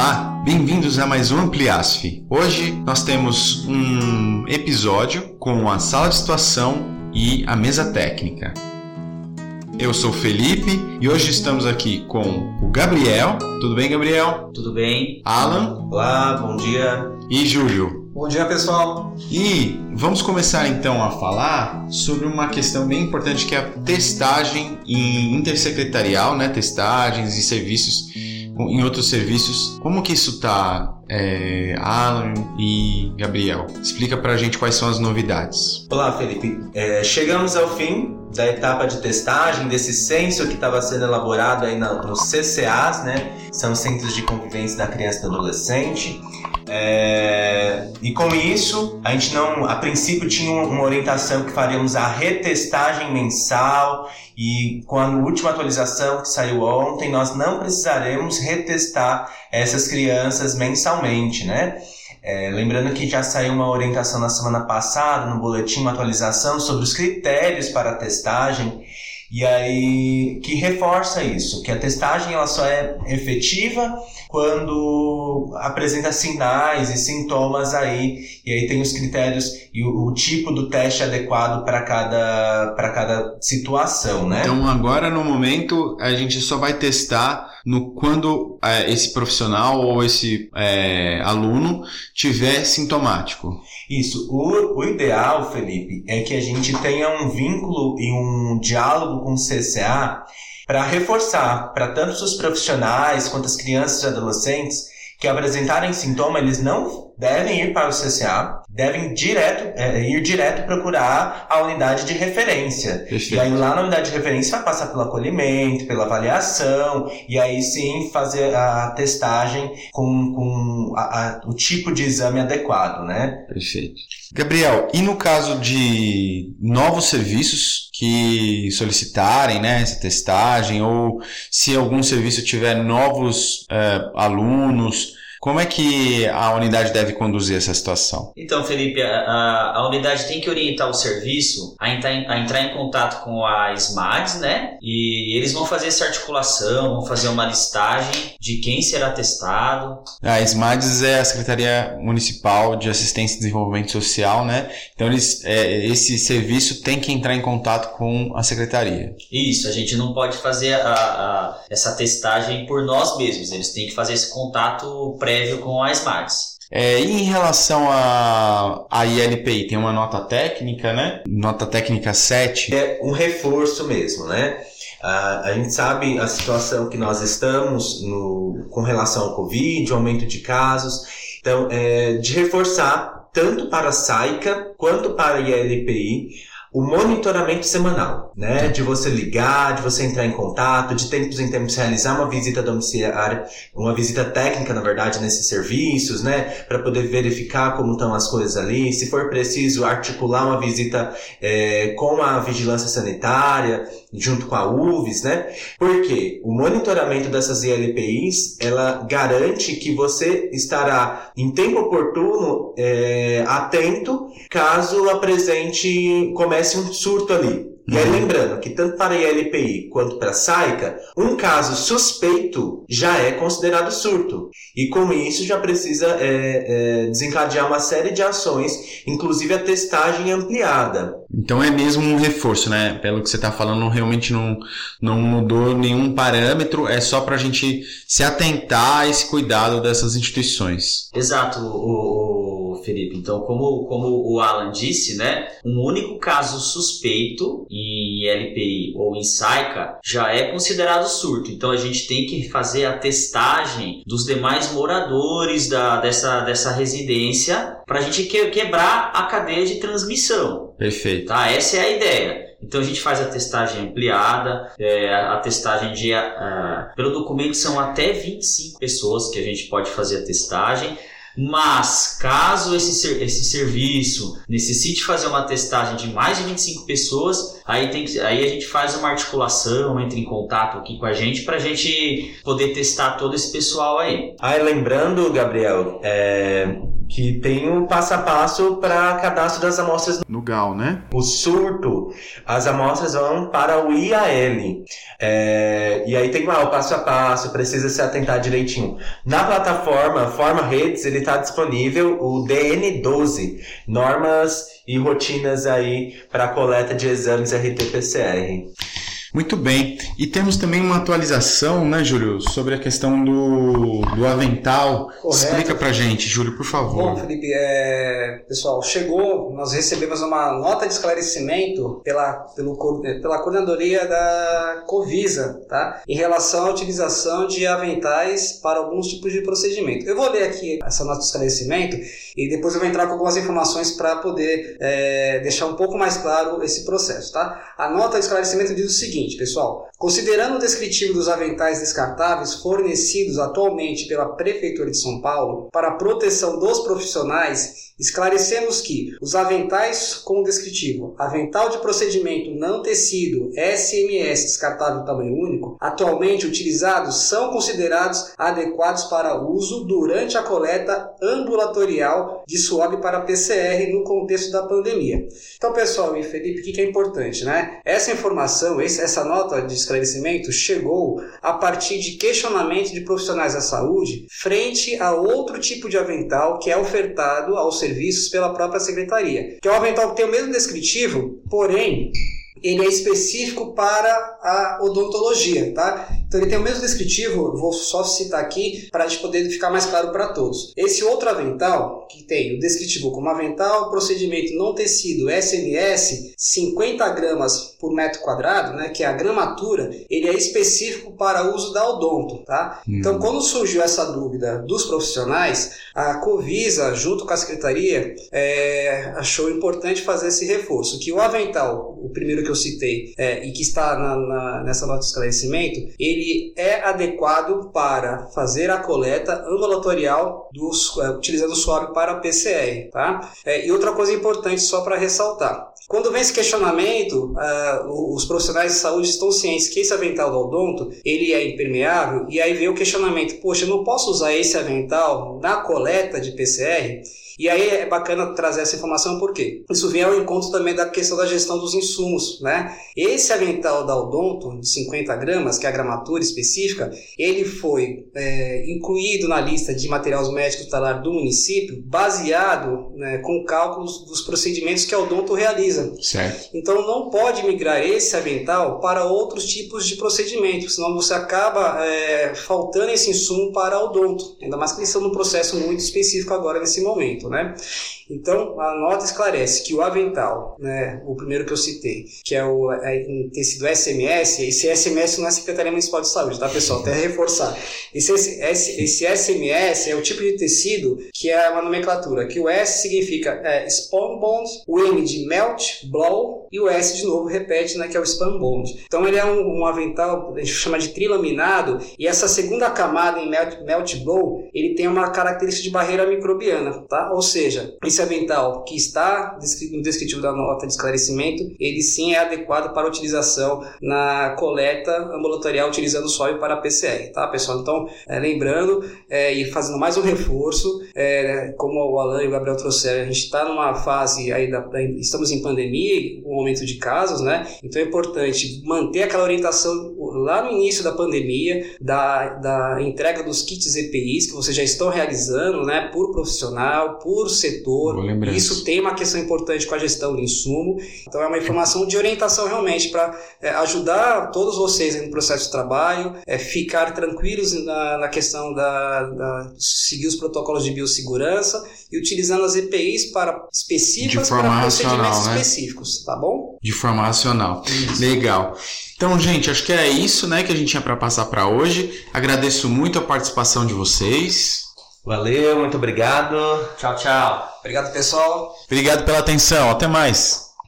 Olá, bem-vindos a mais um Ampliasf. Hoje nós temos um episódio com a sala de situação e a mesa técnica. Eu sou Felipe e hoje estamos aqui com o Gabriel. Tudo bem, Gabriel? Tudo bem? Alan. Olá, bom dia. E Júlio. Bom dia, pessoal. E vamos começar então a falar sobre uma questão bem importante que é a testagem intersecretarial, né? Testagens e serviços em outros serviços. Como que isso tá, é, Alan e Gabriel? Explica pra gente quais são as novidades. Olá, Felipe. É, chegamos ao fim da etapa de testagem desse censo que estava sendo elaborado aí nos CCAs, né? São Centros de Convivência da Criança e do Adolescente. É, e com isso, a gente não, a princípio tinha uma orientação que faríamos a retestagem mensal e com a última atualização que saiu ontem, nós não precisaremos retestar essas crianças mensalmente, né? É, lembrando que já saiu uma orientação na semana passada no boletim, uma atualização sobre os critérios para a testagem e aí que reforça isso, que a testagem ela só é efetiva quando apresenta sinais e sintomas aí, e aí tem os critérios e o, o tipo do teste adequado para cada, para cada situação, né? Então agora no momento a gente só vai testar no quando é, esse profissional ou esse é, aluno tiver sintomático. Isso. O, o ideal, Felipe, é que a gente tenha um vínculo e um diálogo com o CCA para reforçar para tanto os profissionais quanto as crianças e adolescentes que apresentarem sintoma, eles não devem ir para o CCA, devem direto, é, ir direto procurar a unidade de referência. Perfeito. E aí lá na unidade de referência vai passar pelo acolhimento, pela avaliação, e aí sim fazer a testagem com, com a, a, o tipo de exame adequado, né? Perfeito. Gabriel, e no caso de novos serviços que solicitarem né, essa testagem, ou se algum serviço tiver novos é, alunos, como é que a unidade deve conduzir essa situação? Então, Felipe, a, a unidade tem que orientar o serviço a entrar, em, a entrar em contato com a SMADS, né? E eles vão fazer essa articulação, vão fazer uma listagem de quem será testado. A SMADS é a Secretaria Municipal de Assistência e Desenvolvimento Social, né? Então, eles, é, esse serviço tem que entrar em contato com a secretaria. Isso, a gente não pode fazer a, a, essa testagem por nós mesmos, eles têm que fazer esse contato prévio com a Smarts. É, e em relação a, a ILPI, tem uma nota técnica, né? Nota técnica 7. É um reforço mesmo, né? Uh, a gente sabe a situação que nós estamos no, com relação ao Covid, aumento de casos. Então, é, de reforçar tanto para a SAICA quanto para a ILPI o monitoramento semanal, né? De você ligar, de você entrar em contato, de tempos em tempos realizar uma visita domiciliar, uma visita técnica, na verdade, nesses serviços, né? Para poder verificar como estão as coisas ali. Se for preciso, articular uma visita é, com a vigilância sanitária, junto com a UVS, né? Porque o monitoramento dessas ILPIs, ela garante que você estará em tempo oportuno é, atento caso apresente comece um surto ali. E aí, uhum. lembrando que tanto para a ILPI quanto para a SAICA, um caso suspeito já é considerado surto. E com isso já precisa é, é, desencadear uma série de ações, inclusive a testagem ampliada. Então é mesmo um reforço, né? Pelo que você está falando, realmente não, não mudou nenhum parâmetro, é só para a gente se atentar a esse cuidado dessas instituições. Exato. O, Felipe. Então, como, como o Alan disse, né, um único caso suspeito em LPI ou em SAICA já é considerado surto. Então, a gente tem que fazer a testagem dos demais moradores da, dessa, dessa residência para a gente que, quebrar a cadeia de transmissão. Perfeito. Tá? Essa é a ideia. Então a gente faz a testagem ampliada, é, a testagem de. Uh, pelo documento são até 25 pessoas que a gente pode fazer a testagem. Mas, caso esse, esse serviço necessite fazer uma testagem de mais de 25 pessoas, aí, tem que, aí a gente faz uma articulação, entra em contato aqui com a gente para a gente poder testar todo esse pessoal aí. Aí, lembrando, Gabriel, é, que tem um passo a passo para cadastro das amostras no GAL, né? O surto, as amostras vão para o IAL. É, e aí tem lá o passo a passo, precisa se atentar direitinho. Na plataforma Forma Redes, ele está disponível o DN12, normas e rotinas aí para coleta de exames RT-PCR. Muito bem. E temos também uma atualização, né, Júlio, sobre a questão do, do avental. Correto. Explica pra gente, Júlio, por favor. Bom, Felipe, é... pessoal, chegou, nós recebemos uma nota de esclarecimento pela, pelo, pela coordenadoria da Covisa, tá? Em relação à utilização de aventais para alguns tipos de procedimento. Eu vou ler aqui essa nota de esclarecimento e depois eu vou entrar com algumas informações para poder é, deixar um pouco mais claro esse processo, tá? A nota de esclarecimento diz o seguinte seguinte, pessoal. Considerando o descritivo dos aventais descartáveis fornecidos atualmente pela Prefeitura de São Paulo para a proteção dos profissionais Esclarecemos que os aventais com descritivo avental de procedimento não tecido SMS descartável tamanho único, atualmente utilizados, são considerados adequados para uso durante a coleta ambulatorial de suave para PCR no contexto da pandemia. Então, pessoal e Felipe, o que é importante, né? Essa informação, essa nota de esclarecimento chegou a partir de questionamento de profissionais da saúde frente a outro tipo de avental que é ofertado ao serviço serviços pela própria secretaria. Que é um avental que tem o mesmo descritivo, porém ele é específico para a odontologia, tá? Então ele tem o mesmo descritivo, vou só citar aqui para a gente poder ficar mais claro para todos. Esse outro avental, que tem o descritivo como avental, procedimento não tecido SMS, 50 gramas por metro quadrado, né, que é a gramatura, ele é específico para uso da odonto, tá? Hum. Então quando surgiu essa dúvida dos profissionais, a Covisa, junto com a Secretaria, é, achou importante fazer esse reforço, que o avental, o primeiro que eu citei, é, e que está na, na, nessa nota de esclarecimento, ele é adequado para fazer a coleta ambulatorial dos, é, utilizando o suave para PCR. Tá? É, e outra coisa importante só para ressaltar. Quando vem esse questionamento, uh, os profissionais de saúde estão cientes que esse avental do odonto ele é impermeável e aí vem o questionamento, poxa, eu não posso usar esse avental na coleta de PCR? E aí é bacana trazer essa informação porque isso vem ao encontro também da questão da gestão dos insumos, né? Esse avental da Odonto, de 50 gramas, que é a gramatura específica, ele foi é, incluído na lista de materiais médicos hospitalar do município, baseado né, com cálculos dos procedimentos que a Odonto realiza. Certo. Então não pode migrar esse avental para outros tipos de procedimentos, senão você acaba é, faltando esse insumo para a Odonto, ainda mais que eles estão num processo muito específico agora nesse momento né? Então, a nota esclarece que o avental, né, o primeiro que eu citei, que é o é, tecido SMS, esse SMS não é Secretaria Municipal de Saúde, tá, pessoal? Até reforçar. Esse, esse, esse SMS é o tipo de tecido que é uma nomenclatura, que o S significa é, Spawn Bond, o M de Melt, Blow, e o S de novo repete, né, que é o Spam Bond. Então, ele é um, um avental, a gente chama de trilaminado, e essa segunda camada em Melt, melt Blow, ele tem uma característica de barreira microbiana, tá? Ou seja, esse avental que está no descritivo da nota de esclarecimento, ele sim é adequado para utilização na coleta ambulatorial utilizando sóio para PCR, tá pessoal? Então, é, lembrando é, e fazendo mais um reforço, é, como o Alan e o Gabriel trouxeram, a gente está numa fase aí, da, da, estamos em pandemia, um aumento de casos, né? Então é importante manter aquela orientação lá no início da pandemia, da, da entrega dos kits EPIs que vocês já estão realizando, né? Por profissional, por setor, isso tem uma questão importante com a gestão do insumo. Então, é uma informação de orientação realmente para é, ajudar todos vocês no processo de trabalho, é, ficar tranquilos na, na questão da, da, seguir os protocolos de biossegurança e utilizando as EPIs para específicas para procedimentos né? específicos, tá bom? De forma racional. Isso. Legal. Então, gente, acho que é isso, né, que a gente tinha para passar para hoje. Agradeço muito a participação de vocês. Valeu, muito obrigado. Tchau, tchau. Obrigado, pessoal. Obrigado pela atenção. Até mais.